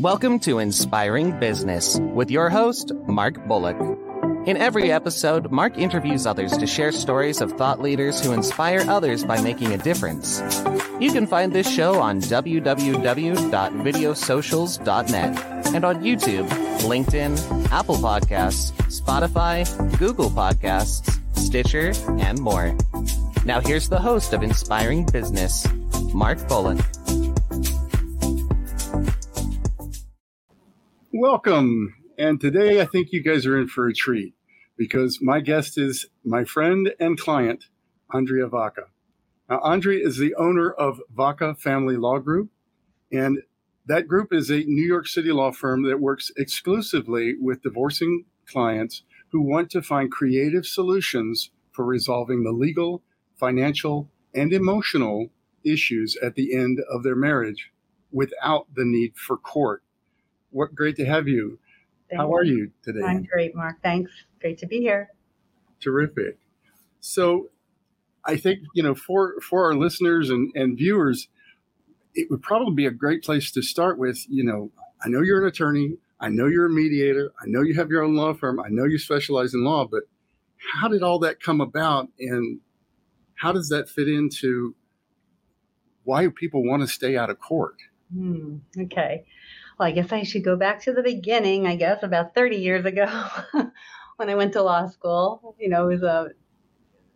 Welcome to Inspiring Business with your host, Mark Bullock. In every episode, Mark interviews others to share stories of thought leaders who inspire others by making a difference. You can find this show on www.videosocials.net and on YouTube, LinkedIn, Apple Podcasts, Spotify, Google Podcasts, Stitcher, and more. Now here's the host of Inspiring Business, Mark Bullock. Welcome. And today I think you guys are in for a treat because my guest is my friend and client, Andrea Vacca. Now, Andrea is the owner of Vacca Family Law Group, and that group is a New York City law firm that works exclusively with divorcing clients who want to find creative solutions for resolving the legal, financial, and emotional issues at the end of their marriage without the need for court what great to have you. Thank How are you today? I'm great, Mark. Thanks. Great to be here. Terrific. So, I think you know for for our listeners and, and viewers, it would probably be a great place to start with. You know, I know you're an attorney. I know you're a mediator. I know you have your own law firm. I know you specialize in law, but how did all that come about, and how does that fit into why people want to stay out of court? Hmm, okay well, I guess I should go back to the beginning, I guess, about 30 years ago when I went to law school. You know, it was a,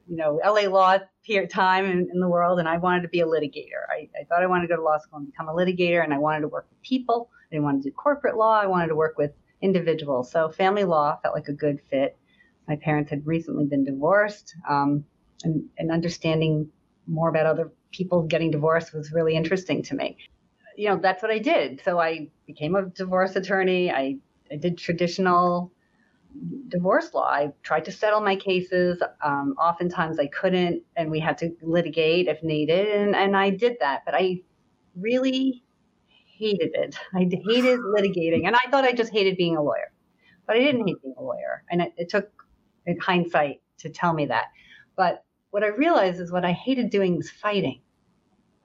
you know, LA law time in, in the world, and I wanted to be a litigator. I, I thought I wanted to go to law school and become a litigator, and I wanted to work with people. I didn't want to do corporate law. I wanted to work with individuals. So family law felt like a good fit. My parents had recently been divorced, um, and, and understanding more about other people getting divorced was really interesting to me you know, that's what I did. So I became a divorce attorney. I, I did traditional divorce law. I tried to settle my cases. Um, oftentimes I couldn't, and we had to litigate if needed. And, and I did that. But I really hated it. I hated litigating. And I thought I just hated being a lawyer. But I didn't hate being a lawyer. And it, it took in hindsight to tell me that. But what I realized is what I hated doing was fighting.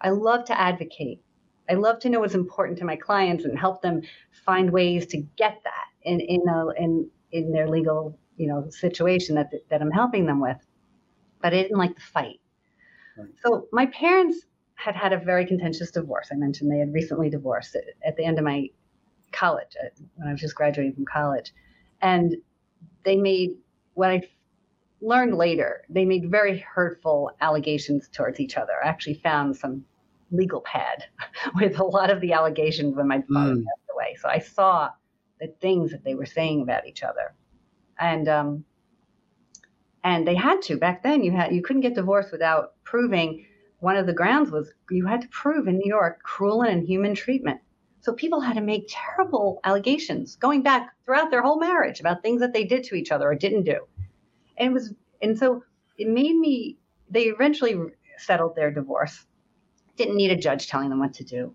I love to advocate. I love to know what's important to my clients and help them find ways to get that in in a, in in their legal you know situation that that I'm helping them with. But I didn't like the fight. Right. So my parents had had a very contentious divorce. I mentioned they had recently divorced at, at the end of my college uh, when I was just graduating from college, and they made what I learned later. They made very hurtful allegations towards each other. I actually found some legal pad with a lot of the allegations when my father mm. passed away. So I saw the things that they were saying about each other, and um, and they had to back then. You had you couldn't get divorced without proving. One of the grounds was you had to prove in New York cruel and inhuman treatment. So people had to make terrible allegations going back throughout their whole marriage about things that they did to each other or didn't do. And it was and so it made me they eventually settled their divorce didn't need a judge telling them what to do.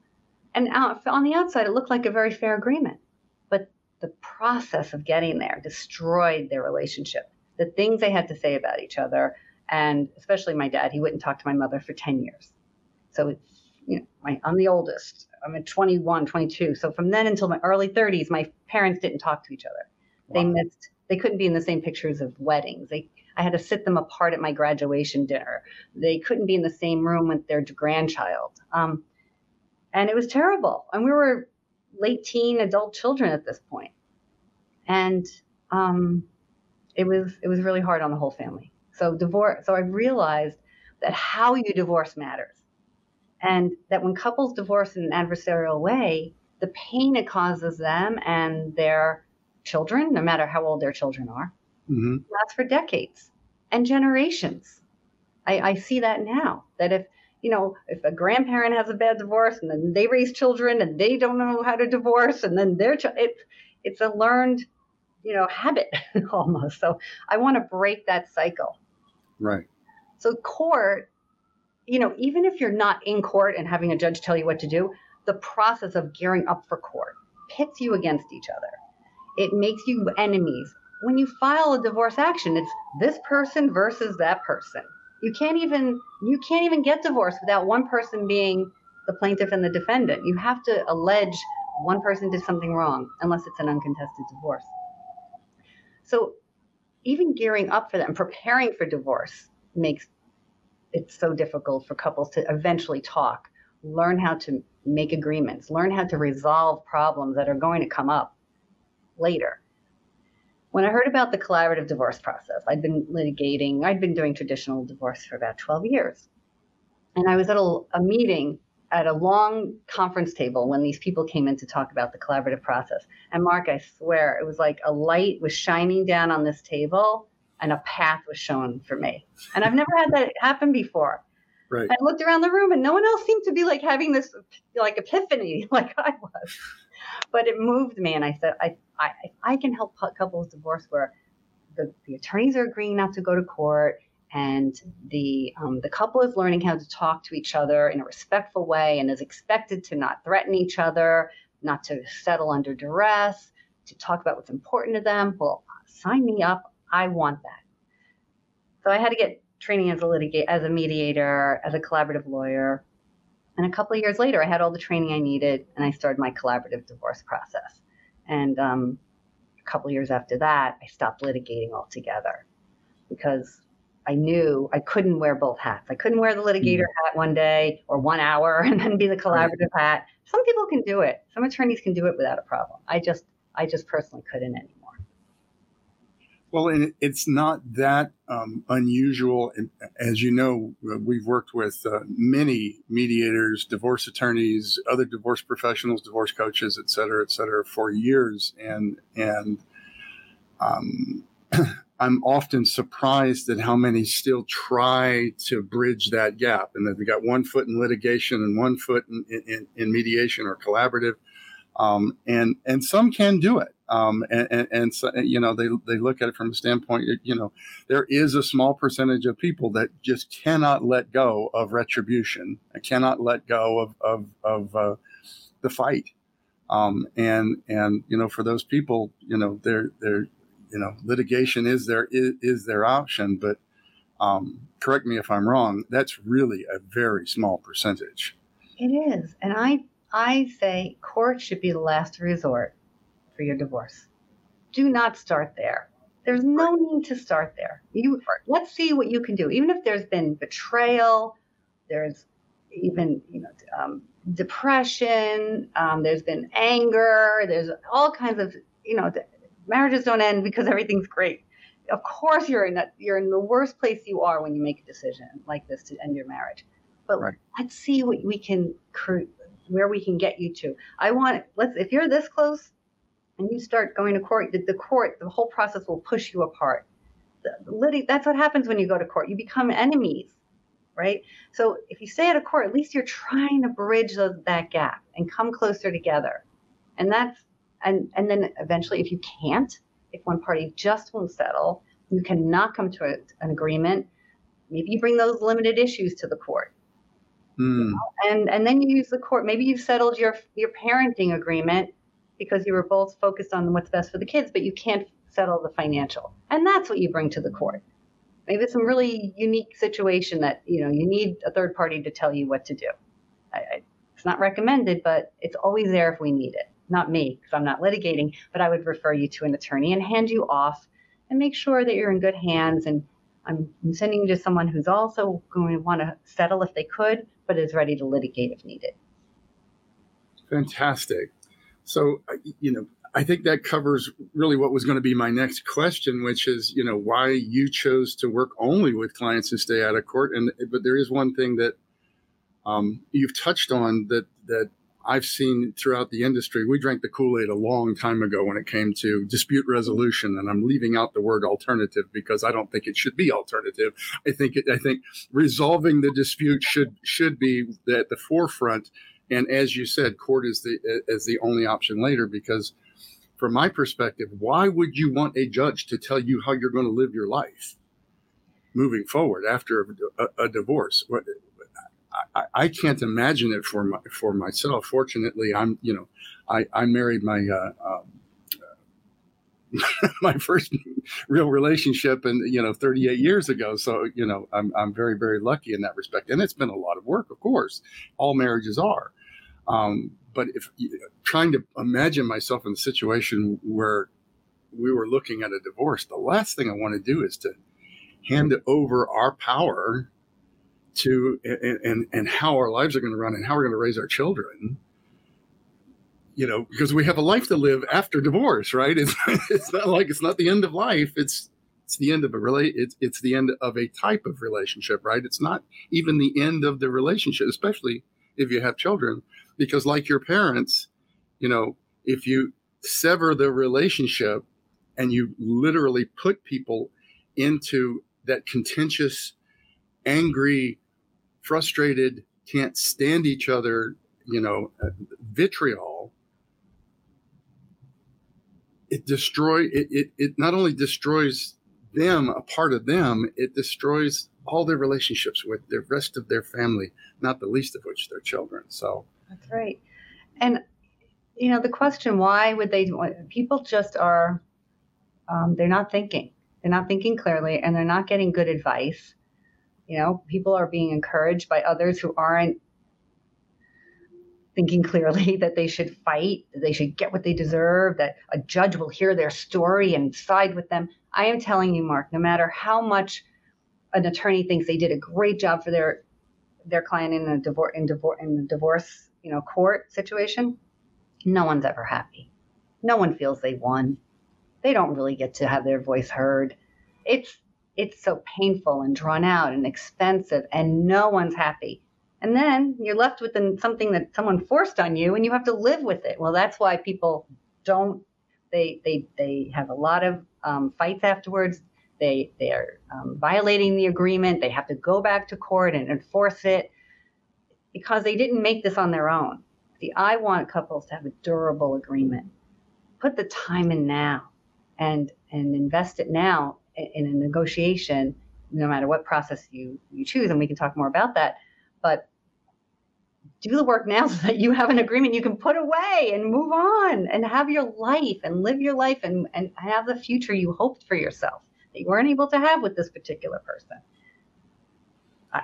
And out, on the outside, it looked like a very fair agreement. But the process of getting there destroyed their relationship. The things they had to say about each other, and especially my dad, he wouldn't talk to my mother for 10 years. So it's, you know, my, I'm the oldest. I'm at 21, 22. So from then until my early 30s, my parents didn't talk to each other. Wow. They missed, they couldn't be in the same pictures of weddings. They I had to sit them apart at my graduation dinner. They couldn't be in the same room with their grandchild. Um, and it was terrible. And we were late teen adult children at this point. And um, it was it was really hard on the whole family. So divorce. So I realized that how you divorce matters, and that when couples divorce in an adversarial way, the pain it causes them and their children, no matter how old their children are, mm-hmm. lasts for decades and generations. I, I see that now. That if you know, if a grandparent has a bad divorce and then they raise children and they don't know how to divorce and then their ch- it, it's a learned, you know, habit almost. So I want to break that cycle. Right. So court, you know, even if you're not in court and having a judge tell you what to do, the process of gearing up for court pits you against each other. It makes you enemies when you file a divorce action, it's this person versus that person. You can't even you can't even get divorced without one person being the plaintiff and the defendant. You have to allege one person did something wrong, unless it's an uncontested divorce. So even gearing up for that and preparing for divorce makes it so difficult for couples to eventually talk, learn how to make agreements, learn how to resolve problems that are going to come up later. When I heard about the collaborative divorce process, I'd been litigating, I'd been doing traditional divorce for about 12 years. And I was at a, a meeting at a long conference table when these people came in to talk about the collaborative process. And Mark, I swear, it was like a light was shining down on this table and a path was shown for me. And I've never had that happen before. Right. I looked around the room and no one else seemed to be like having this like epiphany like I was. But it moved me and I said, I, I, I can help couples divorce where the, the attorneys are agreeing not to go to court and the um, the couple is learning how to talk to each other in a respectful way and is expected to not threaten each other, not to settle under duress, to talk about what's important to them. Well, sign me up. I want that. So I had to get training as a litigate, as a mediator, as a collaborative lawyer. And a couple of years later, I had all the training I needed, and I started my collaborative divorce process. And um, a couple of years after that, I stopped litigating altogether because I knew I couldn't wear both hats. I couldn't wear the litigator mm-hmm. hat one day or one hour and then be the collaborative right. hat. Some people can do it. Some attorneys can do it without a problem. I just, I just personally couldn't anymore. Well, and it's not that um, unusual. As you know, we've worked with uh, many mediators, divorce attorneys, other divorce professionals, divorce coaches, et cetera, et cetera, for years, and and um, I'm often surprised at how many still try to bridge that gap, and that they got one foot in litigation and one foot in, in, in mediation or collaborative, um, and and some can do it. Um, and, and, and so, you know they, they look at it from a standpoint you know there is a small percentage of people that just cannot let go of retribution and cannot let go of of, of uh, the fight um, and and you know for those people you know they're they're you know, litigation is their is, is their option, but um, correct me if I'm wrong. That's really a very small percentage. It is, and I I say court should be the last resort for your divorce. Do not start there. There's no need to start there. You let's see what you can do. Even if there's been betrayal, there's even you know um, depression. Um, there's been anger. There's all kinds of you know marriages don't end because everything's great. Of course, you're in that you're in the worst place you are when you make a decision like this to end your marriage. But right. let's see what we can where we can get you to. I want let's if you're this close and you start going to court, the, the court, the whole process will push you apart. The, that's what happens when you go to court. You become enemies, right? So if you stay at a court, at least you're trying to bridge those, that gap and come closer together. And that's and and then eventually if you can't if one party just won't settle you cannot come to a, an agreement maybe you bring those limited issues to the court mm. you know? and and then you use the court maybe you've settled your your parenting agreement because you were both focused on what's best for the kids but you can't settle the financial and that's what you bring to the court maybe it's some really unique situation that you know you need a third party to tell you what to do I, I, it's not recommended but it's always there if we need it not me because I'm not litigating, but I would refer you to an attorney and hand you off and make sure that you're in good hands. And I'm, sending you to someone who's also going to want to settle if they could, but is ready to litigate if needed. Fantastic. So, you know, I think that covers really what was going to be my next question, which is, you know, why you chose to work only with clients and stay out of court. And but there is one thing that um, you've touched on that that I've seen throughout the industry, we drank the Kool Aid a long time ago when it came to dispute resolution, and I'm leaving out the word alternative because I don't think it should be alternative. I think it, I think resolving the dispute should should be at the forefront, and as you said, court is the is the only option later because, from my perspective, why would you want a judge to tell you how you're going to live your life? moving forward after a, a, a divorce. I, I, can't imagine it for my, for myself. Fortunately, I'm you know I, I married my uh, um, my first real relationship and you know 38 years ago. So you know I'm, I'm very very lucky in that respect. And it's been a lot of work of course. All marriages are. Um, but if trying to imagine myself in a situation where we were looking at a divorce, the last thing I want to do is to hand over our power to and, and, how our lives are going to run and how we're going to raise our children you know because we have a life to live after divorce right? It's, it's not like it's not the end of life it's it's the end of a relate it's, it's the end of a type of relationship right? It's not even the end of the relationship especially if you have children because like your parents you know if you sever the relationship and you literally put people into that contentious angry frustrated can't stand each other you know uh, vitriol it destroy it, it it not only destroys them a part of them it destroys all their relationships with the rest of their family not the least of which their children so. That's right. And you know the question why would they people just are um, they're not thinking. They're not thinking clearly and they're not getting good advice you know people are being encouraged by others who aren't thinking clearly that they should fight, they should get what they deserve, that a judge will hear their story and side with them. I am telling you, Mark, no matter how much an attorney thinks they did a great job for their their client in a divorce in divorce in the divorce, you know, court situation, no one's ever happy. No one feels they won. They don't really get to have their voice heard. It's it's so painful and drawn out and expensive and no one's happy. And then you're left with something that someone forced on you and you have to live with it. Well that's why people don't they they they have a lot of um, fights afterwards. They they are um, violating the agreement. They have to go back to court and enforce it because they didn't make this on their own. I want couples to have a durable agreement. Put the time in now and and invest it now in a negotiation no matter what process you you choose and we can talk more about that but do the work now so that you have an agreement you can put away and move on and have your life and live your life and, and have the future you hoped for yourself that you weren't able to have with this particular person.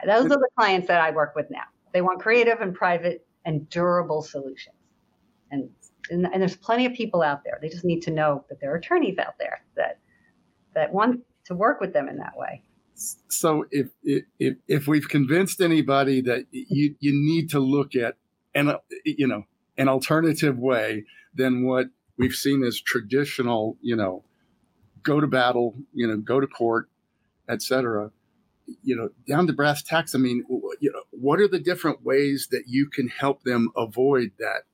Those are the clients that I work with now. They want creative and private and durable solutions. And, and, and there's plenty of people out there. They just need to know that there are attorneys out there that that want to work with them in that way. So if, if if we've convinced anybody that you you need to look at an you know an alternative way than what we've seen as traditional you know go to battle you know go to court etc you know down to brass tacks. I mean you know what are the different ways that you can help them avoid that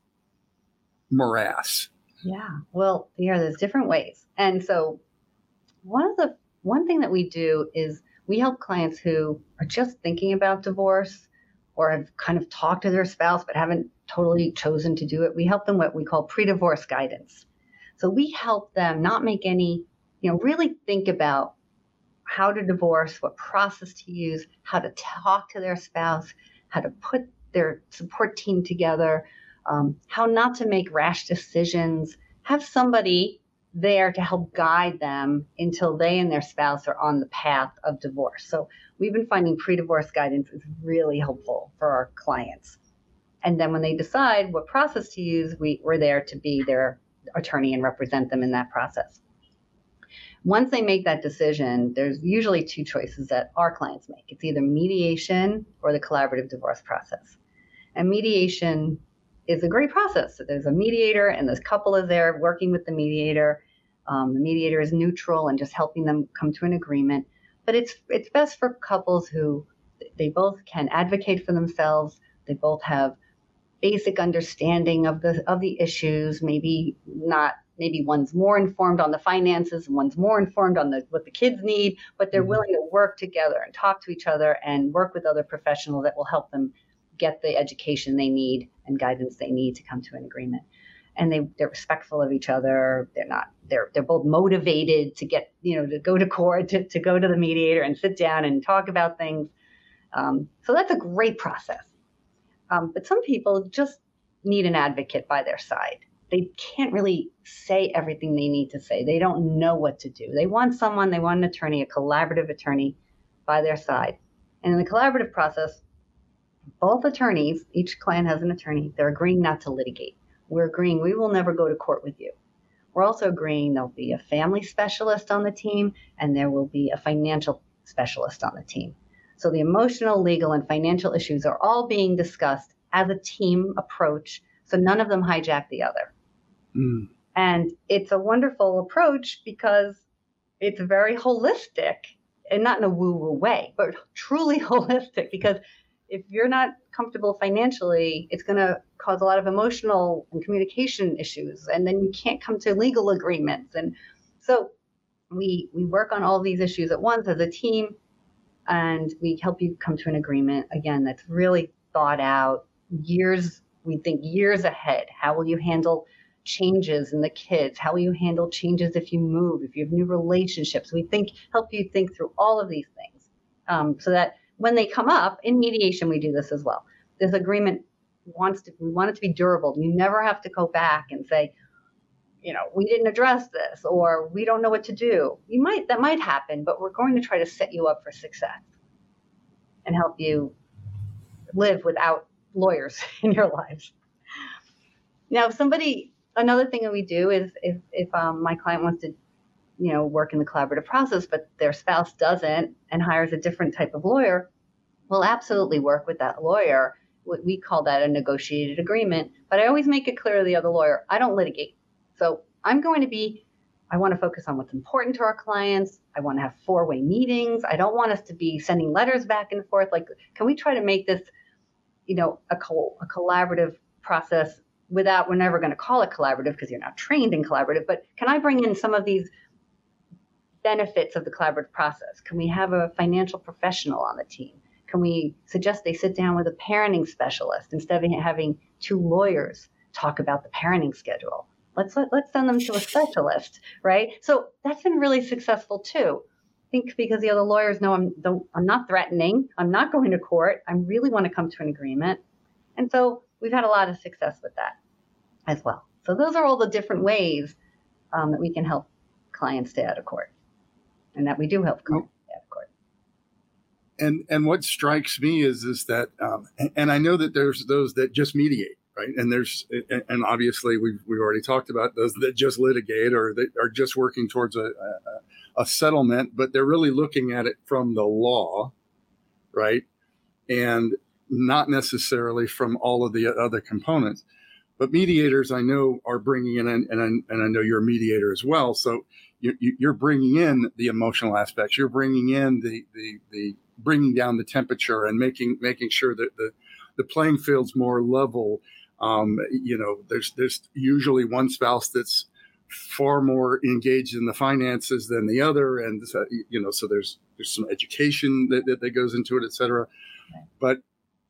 morass? Yeah. Well yeah there's different ways. And so one of the one thing that we do is we help clients who are just thinking about divorce or have kind of talked to their spouse but haven't totally chosen to do it. We help them what we call pre divorce guidance. So we help them not make any, you know, really think about how to divorce, what process to use, how to talk to their spouse, how to put their support team together, um, how not to make rash decisions, have somebody there to help guide them until they and their spouse are on the path of divorce. So we've been finding pre divorce guidance is really helpful for our clients. And then when they decide what process to use, we, we're there to be their attorney and represent them in that process. Once they make that decision, there's usually two choices that our clients make it's either mediation or the collaborative divorce process. And mediation is a great process. So there's a mediator, and this couple is there working with the mediator um, the mediator is neutral and just helping them come to an agreement. But it's it's best for couples who they both can advocate for themselves. They both have basic understanding of the of the issues. Maybe not. Maybe one's more informed on the finances, and one's more informed on the what the kids need. But they're mm-hmm. willing to work together and talk to each other and work with other professionals that will help them get the education they need and guidance they need to come to an agreement and they they're respectful of each other. They're not they're they're both motivated to get you know to go to court to, to go to the mediator and sit down and talk about things. Um, so that's a great process. Um, but some people just need an advocate by their side. They can't really say everything they need to say. They don't know what to do. They want someone, they want an attorney, a collaborative attorney by their side. And in the collaborative process, both attorneys, each client has an attorney, they're agreeing not to litigate. We're agreeing we will never go to court with you. We're also agreeing there'll be a family specialist on the team and there will be a financial specialist on the team. So the emotional, legal, and financial issues are all being discussed as a team approach. So none of them hijack the other. Mm. And it's a wonderful approach because it's very holistic and not in a woo woo way, but truly holistic because if you're not comfortable financially, it's going to cause a lot of emotional and communication issues, and then you can't come to legal agreements. And so we we work on all these issues at once as a team, and we help you come to an agreement again that's really thought out. Years we think years ahead. How will you handle changes in the kids? How will you handle changes if you move? If you have new relationships? We think help you think through all of these things um, so that when they come up in mediation, we do this as well. This agreement wants to we want it to be durable. You never have to go back and say, you know, we didn't address this or we don't know what to do. You might that might happen, but we're going to try to set you up for success and help you live without lawyers in your lives. Now, if somebody another thing that we do is if if um, my client wants to you know, work in the collaborative process, but their spouse doesn't and hires a different type of lawyer, we'll absolutely work with that lawyer. We call that a negotiated agreement. But I always make it clear to the other lawyer, I don't litigate. So I'm going to be, I want to focus on what's important to our clients. I want to have four way meetings. I don't want us to be sending letters back and forth. Like, can we try to make this, you know, a, co- a collaborative process without, we're never going to call it collaborative because you're not trained in collaborative, but can I bring in some of these benefits of the collaborative process? Can we have a financial professional on the team? Can we suggest they sit down with a parenting specialist instead of having two lawyers talk about the parenting schedule? Let's let, let's send them to a specialist, right? So that's been really successful too. I think because the other lawyers know I'm don't, I'm not threatening, I'm not going to court. I really want to come to an agreement, and so we've had a lot of success with that as well. So those are all the different ways um, that we can help clients stay out of court and that we do help stay of court. And and what strikes me is is that, um, and I know that there's those that just mediate, right? And there's and obviously we've we've already talked about those that just litigate or that are just working towards a, a, a settlement, but they're really looking at it from the law, right? And not necessarily from all of the other components. But mediators, I know, are bringing in, and, and, I, and I know you're a mediator as well. So you, are bringing in the emotional aspects. You're bringing in the, the, the bringing down the temperature and making making sure that the the playing field's more level. Um, you know, there's there's usually one spouse that's far more engaged in the finances than the other, and you know, so there's there's some education that, that, that goes into it, et cetera. But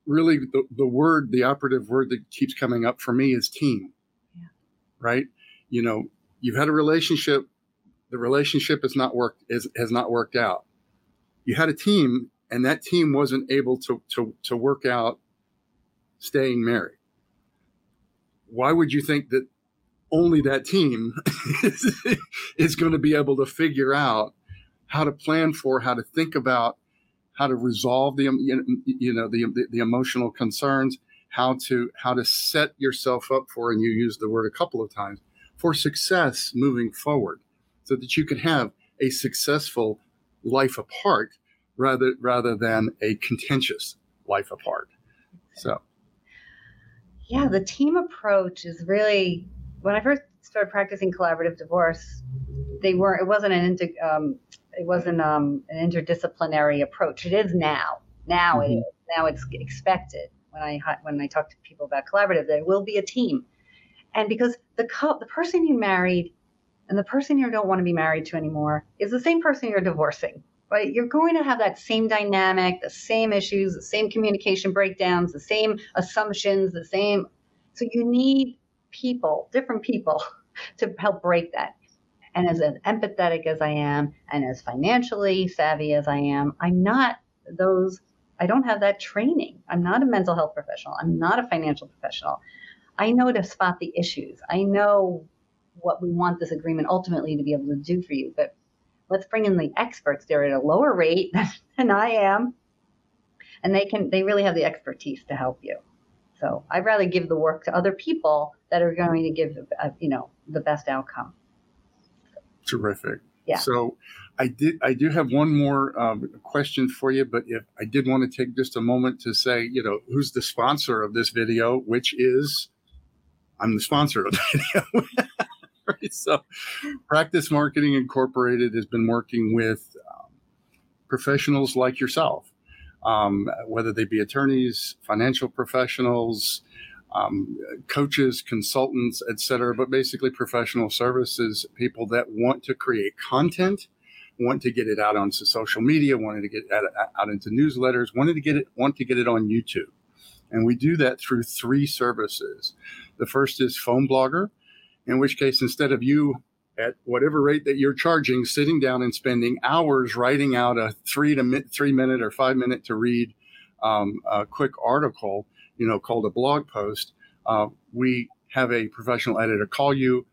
really, the, the word, the operative word that keeps coming up for me is team. Yeah. Right? You know, you've had a relationship the relationship has not worked is, has not worked out. You had a team, and that team wasn't able to to to work out staying married. Why would you think that only that team is, is going to be able to figure out how to plan for, how to think about, how to resolve the you know the, the, emotional concerns, how to how to set yourself up for, and you used the word a couple of times for success moving forward so that you can have a successful life apart rather rather than a contentious life apart. So yeah, the team approach is really when I first started practicing collaborative divorce, they weren't. it wasn't an um, it wasn't um, an interdisciplinary approach. It is now. Now mm-hmm. it is. Now it's expected when I when I talk to people about collaborative, there will be a team, and because the co- the person you married and the person you don't want to be married to anymore is the same person you're divorcing right you're going to have that same dynamic the same issues the same communication breakdowns the same assumptions the same so you need people different people to help break that and as empathetic as i am and as financially savvy as i am i'm not those i don't have that training i'm not a mental health professional i'm not a financial professional i know to spot the issues i know what we want this agreement ultimately to be able to do for you. But let's bring in the experts. They're at a lower rate than I am. and they can they really have the expertise to help you. So I'd rather give the work to other people that are going to give uh, you know the best outcome. Terrific. Yeah. So I did. I do have one more um, question for you, but if I did want to take just a moment to say, you know, who's the sponsor of this video, which is I'm the sponsor of the video. right? So, Practice Marketing Incorporated has been working with um, professionals like yourself, um, whether they be attorneys, financial professionals, um, coaches, consultants, etc. But basically, professional services people that want to create content, want to get it out onto social media, wanted to get out, out into newsletters, wanted to get it, want to get it on YouTube. And we do that through three services. The first is Phone Blogger, in which case, instead of you at whatever rate that you're charging, sitting down and spending hours writing out a three to mi- three minute or five minute to read um, a quick article, you know, called a blog post, uh, we have a professional editor call you,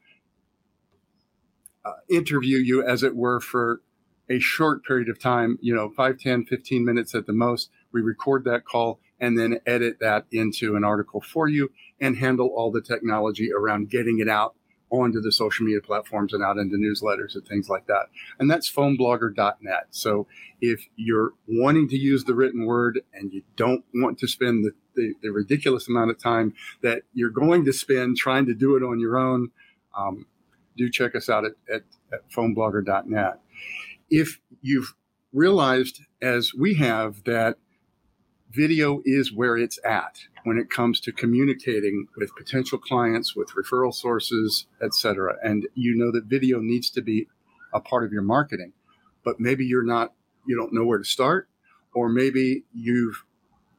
uh, interview you, as it were, for a short period of time, you know, 5, 10, 15 minutes at the most. We record that call and then edit that into an article for you and handle all the technology around getting it out onto the social media platforms and out into newsletters and things like that. And that's phoneblogger.net. So if you're wanting to use the written word and you don't want to spend the, the, the ridiculous amount of time that you're going to spend trying to do it on your own, um, do check us out at, at, at phoneblogger.net. If you've realized, as we have, that video is where it's at when it comes to communicating with potential clients, with referral sources, etc. And you know that video needs to be a part of your marketing, but maybe you're not, you don't know where to start, or maybe you've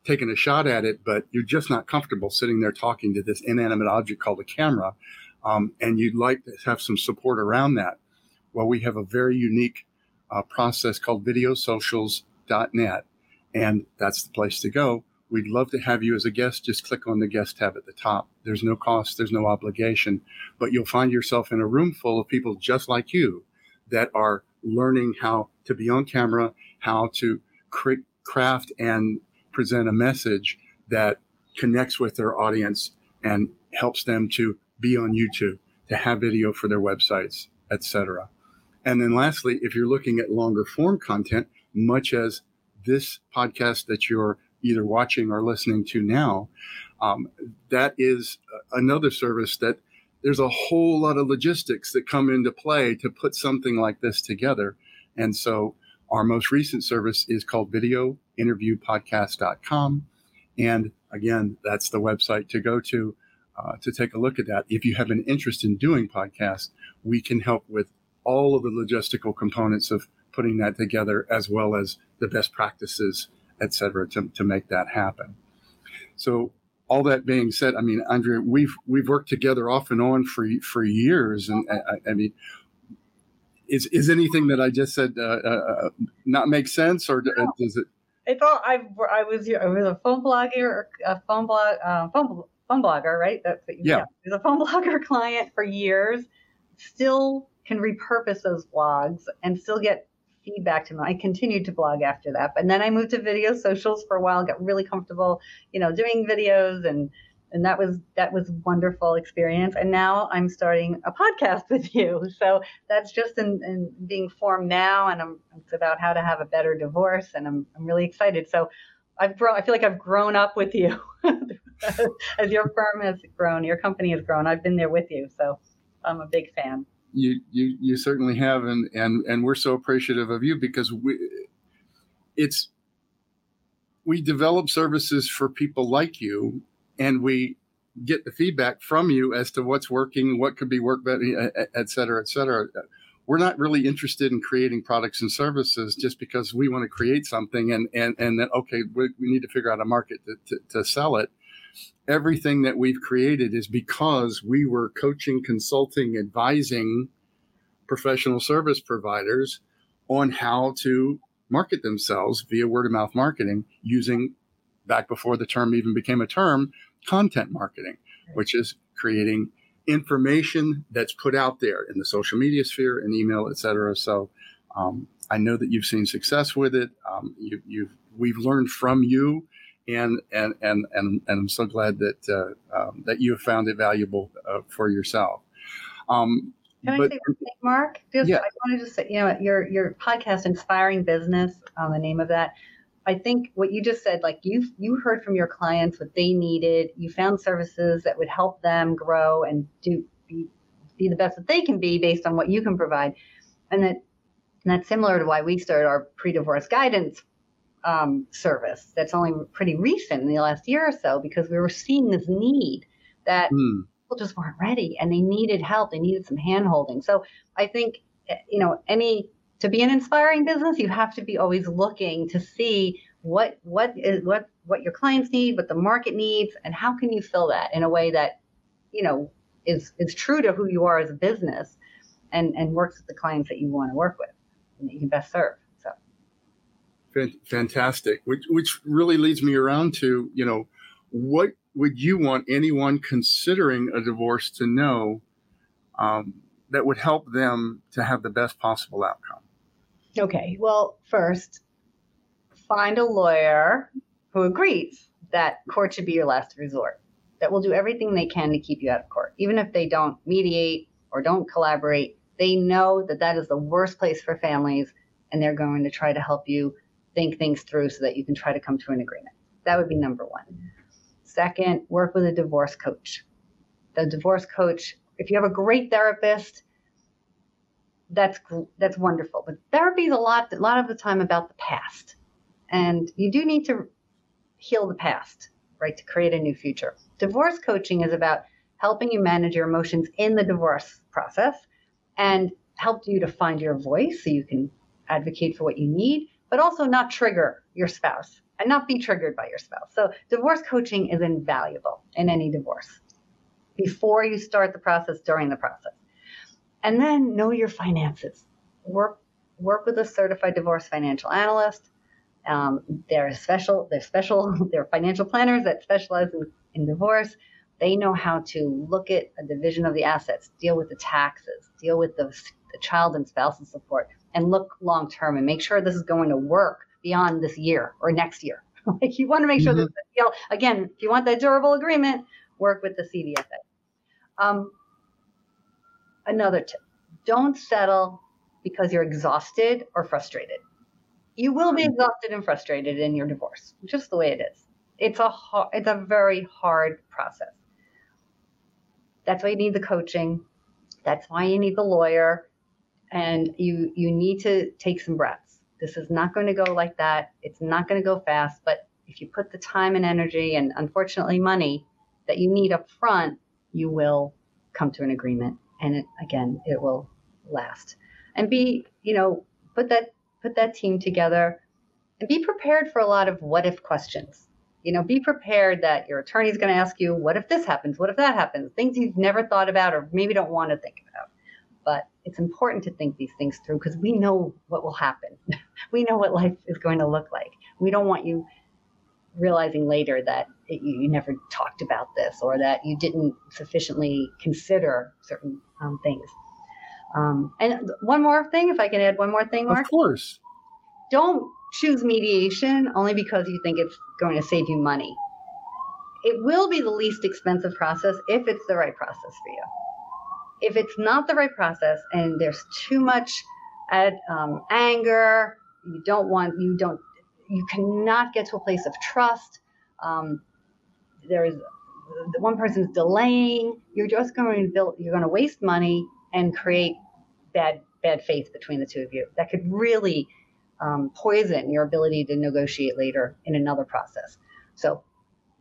taken a shot at it, but you're just not comfortable sitting there talking to this inanimate object called a camera, um, and you'd like to have some support around that. Well, we have a very unique uh, process called videosocials.net and that's the place to go. We'd love to have you as a guest. Just click on the guest tab at the top. There's no cost, there's no obligation, but you'll find yourself in a room full of people just like you that are learning how to be on camera, how to cr- craft and present a message that connects with their audience and helps them to be on YouTube, to have video for their websites, etc. And then lastly, if you're looking at longer form content, much as this podcast that you're either watching or listening to now, um, that is another service that there's a whole lot of logistics that come into play to put something like this together. And so our most recent service is called videointerviewpodcast.com. And again, that's the website to go to uh, to take a look at that. If you have an interest in doing podcasts, we can help with all of the logistical components of putting that together as well as the best practices, et cetera, to, to make that happen. So all that being said, I mean, Andrea, we've we've worked together off and on for for years, and I, I mean, is is anything that I just said uh, uh, uh not make sense, or no. does it? It's all I I was I was a phone blogger, a phone blog, uh, phone phone blogger, right? That's what you, yeah. yeah. I was a phone blogger client for years. Still can repurpose those blogs and still get feedback to me. I continued to blog after that, but then I moved to video socials for a while, got really comfortable, you know, doing videos and and that was that was wonderful experience. And now I'm starting a podcast with you, so that's just in, in being formed now, and I'm, it's about how to have a better divorce, and I'm I'm really excited. So I've grown. I feel like I've grown up with you as your firm has grown, your company has grown. I've been there with you, so I'm a big fan you you you certainly have, and and and we're so appreciative of you because we it's we develop services for people like you, and we get the feedback from you as to what's working, what could be worked better, eh, eh, et cetera, et cetera. We're not really interested in creating products and services just because we want to create something and and and then okay, we, we need to figure out a market to, to, to sell it everything that we've created is because we were coaching, consulting, advising professional service providers on how to market themselves via word of mouth marketing using back before the term even became a term content marketing which is creating information that's put out there in the social media sphere and email et cetera so um, I know that you've seen success with it. Um, you, you've we've learned from you, and and and and, and I'm so glad that uh, um, that you have found it valuable uh, for yourself. Um, Can but, I say something, Mark? Just, yeah. I wanted to say, you know, your your podcast, Inspiring Business, um, the name of that. I think what you just said, like you you heard from your clients what they needed. You found services that would help them grow and do be, be the best that they can be based on what you can provide, and that and that's similar to why we started our pre-divorce guidance um, service. That's only pretty recent in the last year or so because we were seeing this need that mm. people just weren't ready and they needed help. They needed some handholding. So I think eh, you know any to be an inspiring business, you have to be always looking to see what what is what what your clients need, what the market needs, and how can you fill that in a way that you know is is true to who you are as a business, and and works with the clients that you want to work with and that you can best serve. So fantastic, which which really leads me around to you know what would you want anyone considering a divorce to know um, that would help them to have the best possible outcome? Okay. Well, first, find a lawyer who agrees that court should be your last resort, that will do everything they can to keep you out of court. Even if they don't mediate or don't collaborate, they know that that is the worst place for families, and they're going to try to help you think things through so that you can try to come to an agreement. That would be number one. Second, work with a divorce coach. The divorce coach, if you have a great therapist, that's that's wonderful. But therapy is a lot a lot of the time about the past, and you do need to heal the past, right, to create a new future. Divorce coaching is about helping you manage your emotions in the divorce process and help you to find your voice so you can advocate for what you need, but also not trigger your spouse and not be triggered by your spouse. So divorce coaching is invaluable in any divorce. Before you start the process, during the process. And then know your finances. Work work with a certified divorce financial analyst. Um, they're special. They're special. They're financial planners that specialize in, in divorce. They know how to look at a division of the assets, deal with the taxes, deal with the, the child and spousal support, and look long term and make sure this is going to work beyond this year or next year. like you want to make sure mm-hmm. that you know, again, if you want that durable agreement, work with the CDFA. Um, another tip don't settle because you're exhausted or frustrated. You will be exhausted and frustrated in your divorce, just the way it is. It's a hard, it's a very hard process. That's why you need the coaching. That's why you need the lawyer, and you you need to take some breaths. This is not going to go like that. It's not going to go fast. But if you put the time and energy, and unfortunately money, that you need up front, you will come to an agreement and it, again, it will last. And be, you know, put that put that team together and be prepared for a lot of what if questions. You know, be prepared that your attorney is going to ask you, what if this happens? What if that happens? Things you've never thought about or maybe don't want to think about. But it's important to think these things through because we know what will happen. we know what life is going to look like. We don't want you realizing later that it, you never talked about this or that you didn't sufficiently consider certain um, things. Um, and one more thing, if I can add one more thing, Mark. Of course. Don't choose mediation only because you think it's going to save you money. It will be the least expensive process if it's the right process for you. If it's not the right process and there's too much at, um, anger, you don't want, you don't you cannot get to a place of trust. Um, there's the one person's delaying. You're just going to build. You're going to waste money and create bad bad faith between the two of you. That could really um, poison your ability to negotiate later in another process. So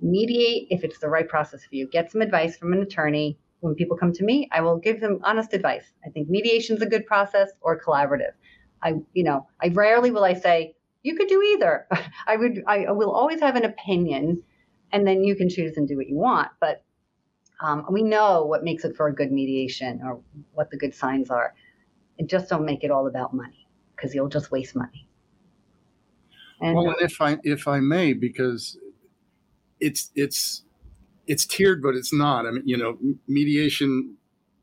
mediate if it's the right process for you. Get some advice from an attorney. When people come to me, I will give them honest advice. I think mediation is a good process or collaborative. I, you know, I rarely will I say, you could do either. I would I will always have an opinion and then you can choose and do what you want. But um, we know what makes it for a good mediation or what the good signs are. And just don't make it all about money because you'll just waste money. And, well, if I if I may, because it's it's it's tiered, but it's not. I mean, you know, mediation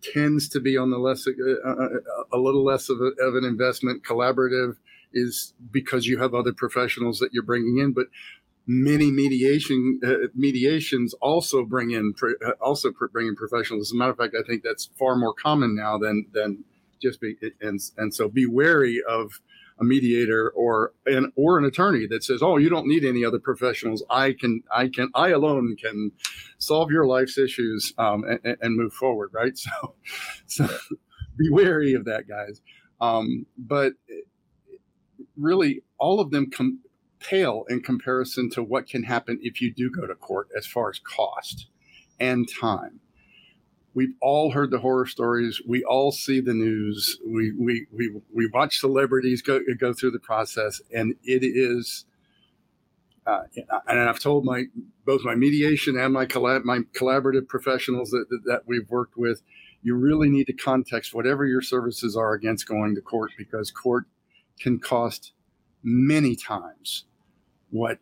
tends to be on the less uh, uh, a little less of, a, of an investment. Collaborative is because you have other professionals that you're bringing in, but many mediation uh, mediations also bring in uh, also bring in professionals. As a matter of fact, I think that's far more common now than than just be and and so be wary of a mediator or an or an attorney that says, "Oh, you don't need any other professionals. I can, I can, I alone can solve your life's issues um, and, and, move forward." Right? So, so be wary of that, guys. Um, but really, all of them come pale in comparison to what can happen if you do go to court as far as cost and time we've all heard the horror stories. We all see the news. We we we we watch celebrities go go through the process, and it is. Uh, and I've told my both my mediation and my collab, my collaborative professionals that, that, that we've worked with, you really need to context whatever your services are against going to court because court can cost many times what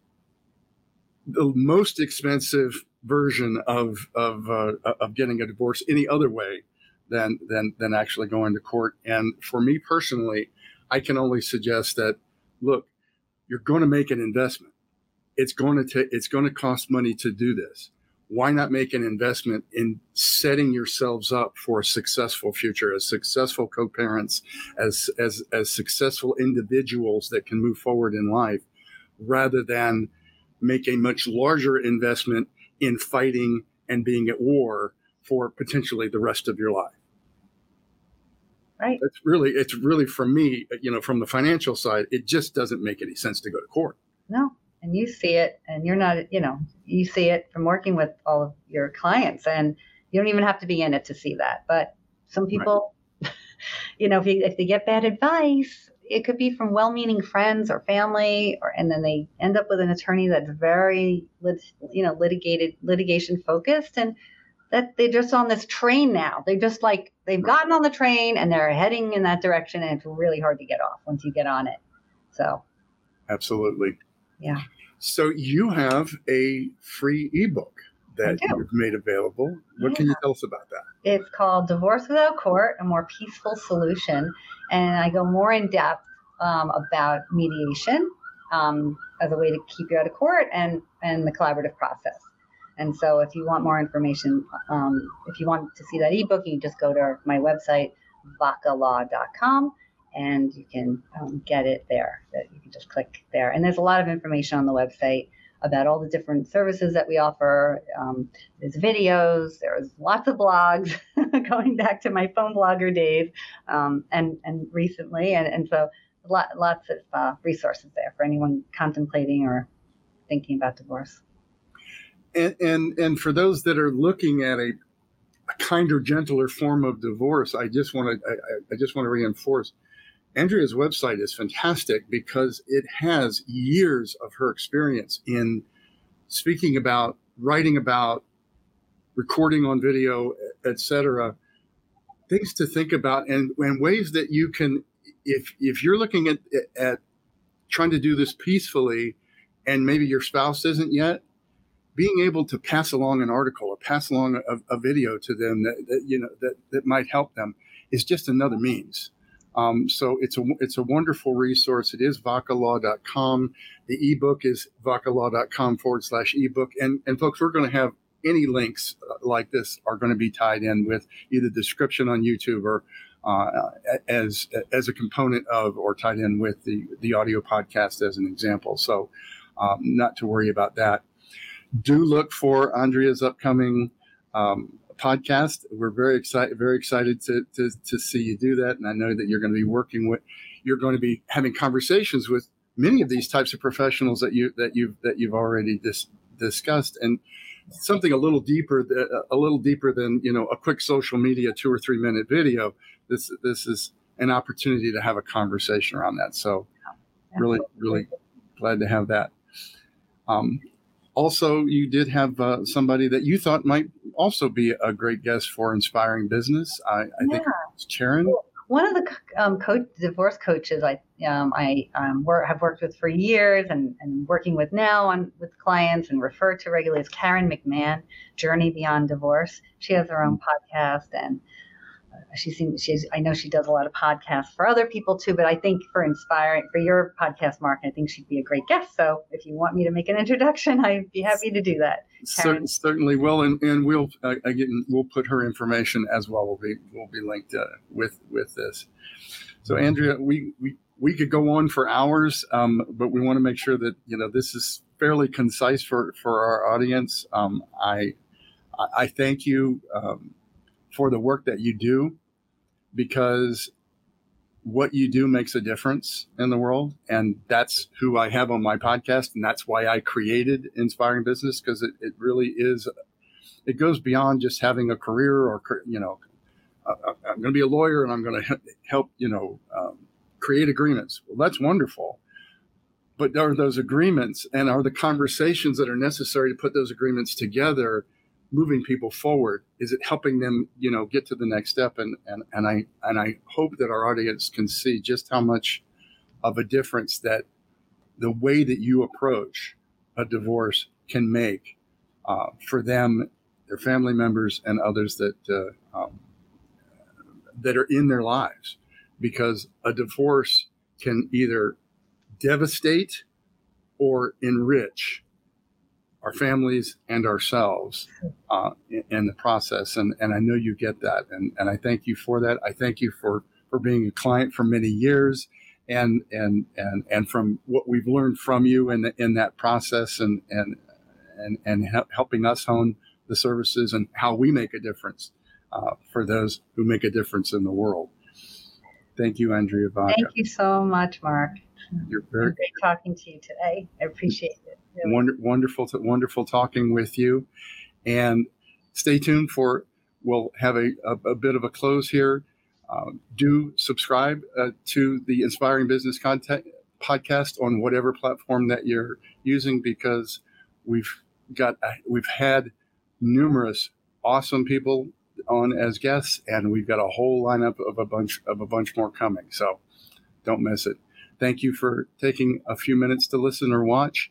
the most expensive version of of uh, of getting a divorce any other way than than than actually going to court. And for me personally, I can only suggest that look, you're going to make an investment. It's going to take it's going to cost money to do this. Why not make an investment in setting yourselves up for a successful future, as successful co-parents, as as as successful individuals that can move forward in life, rather than make a much larger investment in fighting and being at war for potentially the rest of your life. Right. It's really, it's really for me, you know, from the financial side, it just doesn't make any sense to go to court. No. And you see it, and you're not, you know, you see it from working with all of your clients, and you don't even have to be in it to see that. But some people, right. you know, if, you, if they get bad advice, it could be from well-meaning friends or family, or and then they end up with an attorney that's very, you know, litigated, litigation focused, and that they're just on this train now. They just like they've gotten on the train and they're heading in that direction, and it's really hard to get off once you get on it. So, absolutely, yeah. So you have a free ebook that you've made available. What yeah. can you tell us about that? It's called Divorce Without Court: A More Peaceful Solution and I go more in depth um, about mediation um, as a way to keep you out of court and and the collaborative process. And so, if you want more information, um, if you want to see that ebook, you just go to my website, vaccalaw.com, and you can um, get it there. You can just click there, and there's a lot of information on the website about all the different services that we offer. Um, there's videos, there's lots of blogs going back to my phone blogger days um, and, and recently. And, and so lot, lots of uh, resources there for anyone contemplating or thinking about divorce. And, and, and for those that are looking at a, a kinder, gentler form of divorce, I just want to, I, I just want to reinforce Andrea's website is fantastic because it has years of her experience in speaking about, writing about, recording on video, etc. Things to think about, and, and ways that you can, if if you're looking at at trying to do this peacefully, and maybe your spouse isn't yet, being able to pass along an article or pass along a, a video to them that, that you know that that might help them is just another means. Um, so it's a it's a wonderful resource. It is vaccalaw.com. The ebook is vaccalaw.com forward slash ebook. And and folks, we're going to have any links uh, like this are going to be tied in with either description on YouTube or uh, as as a component of or tied in with the the audio podcast as an example. So um, not to worry about that. Do look for Andrea's upcoming um, podcast. We're very excited, very excited to, to, to see you do that. And I know that you're going to be working with, you're going to be having conversations with many of these types of professionals that you, that you've, that you've already dis, discussed and something a little deeper, a little deeper than, you know, a quick social media two or three minute video. This, this is an opportunity to have a conversation around that. So really, really glad to have that. Um, also, you did have uh, somebody that you thought might also be a great guest for Inspiring Business. I, I yeah. think it's Sharon. One of the um, coach, divorce coaches I um, I um, work, have worked with for years and, and working with now on with clients and refer to regularly is Karen McMahon, Journey Beyond Divorce. She has her own podcast and she seems she's I know she does a lot of podcasts for other people too, but I think for inspiring for your podcast, Mark, I think she'd be a great guest. So if you want me to make an introduction, I'd be happy to do that. Cer- certainly will, and, and we'll uh, again we'll put her information as well. Will be will be linked uh, with with this. So Andrea, we we we could go on for hours, um, but we want to make sure that you know this is fairly concise for for our audience. Um, I I thank you um, for the work that you do because what you do makes a difference in the world. And that's who I have on my podcast. And that's why I created Inspiring Business because it, it really is, it goes beyond just having a career or, you know, uh, I'm going to be a lawyer and I'm going to help, you know, um, create agreements. Well, that's wonderful. But are those agreements and are the conversations that are necessary to put those agreements together moving people forward? Is it helping them, you know, get to the next step? And and and I and I hope that our audience can see just how much of a difference that the way that you approach a divorce can make uh, for them, their family members, and others that uh, um, that are in their lives, because a divorce can either devastate or enrich our families and ourselves uh, in, in, the process. And, and I know you get that. And, and I thank you for that. I thank you for, for being a client for many years and, and, and, and from what we've learned from you in, the, in that process and, and, and, and helping us hone the services and how we make a difference uh, for those who make a difference in the world. Thank you, Andrea Vacca. Thank you so much, Mark. You're very great talking to you today. I appreciate it. Wonder, wonderful, to, wonderful talking with you. And stay tuned for, we'll have a, a, a bit of a close here. Uh, do subscribe uh, to the Inspiring Business Content podcast on whatever platform that you're using because we've got, we've had numerous awesome people on as guests, and we've got a whole lineup of a bunch of a bunch more coming. So don't miss it. Thank you for taking a few minutes to listen or watch.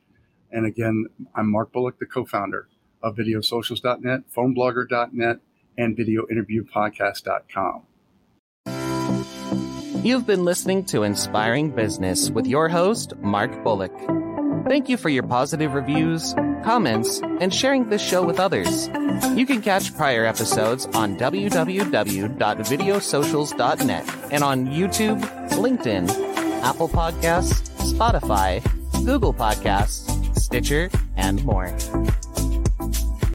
And again, I'm Mark Bullock, the co-founder of videosocials.net, phoneblogger.net, and videointerviewpodcast.com. You've been listening to Inspiring Business with your host, Mark Bullock. Thank you for your positive reviews, comments, and sharing this show with others. You can catch prior episodes on www.videosocials.net and on YouTube, LinkedIn, Apple Podcasts, Spotify, Google Podcasts, Stitcher, and more.